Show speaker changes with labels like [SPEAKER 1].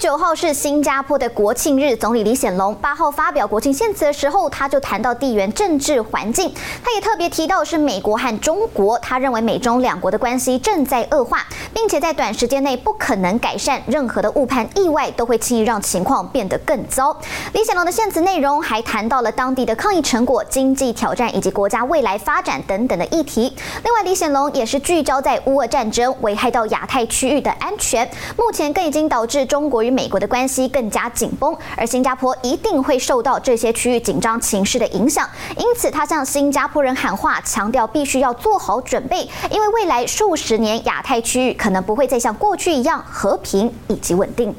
[SPEAKER 1] 九号是新加坡的国庆日，总理李显龙八号发表国庆献词的时候，他就谈到地缘政治环境，他也特别提到是美国和中国，他认为美中两国的关系正在恶化，并且在短时间内不可能改善，任何的误判意外都会轻易让情况变得更糟。李显龙的献词内容还谈到了当地的抗疫成果、经济挑战以及国家未来发展等等的议题。另外，李显龙也是聚焦在乌俄战争危害到亚太区域的安全，目前更已经导致中。中国美国的关系更加紧绷，而新加坡一定会受到这些区域紧张情势的影响。因此，他向新加坡人喊话，强调必须要做好准备，因为未来数十年亚太区域可能不会再像过去一样和平以及稳定。